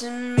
to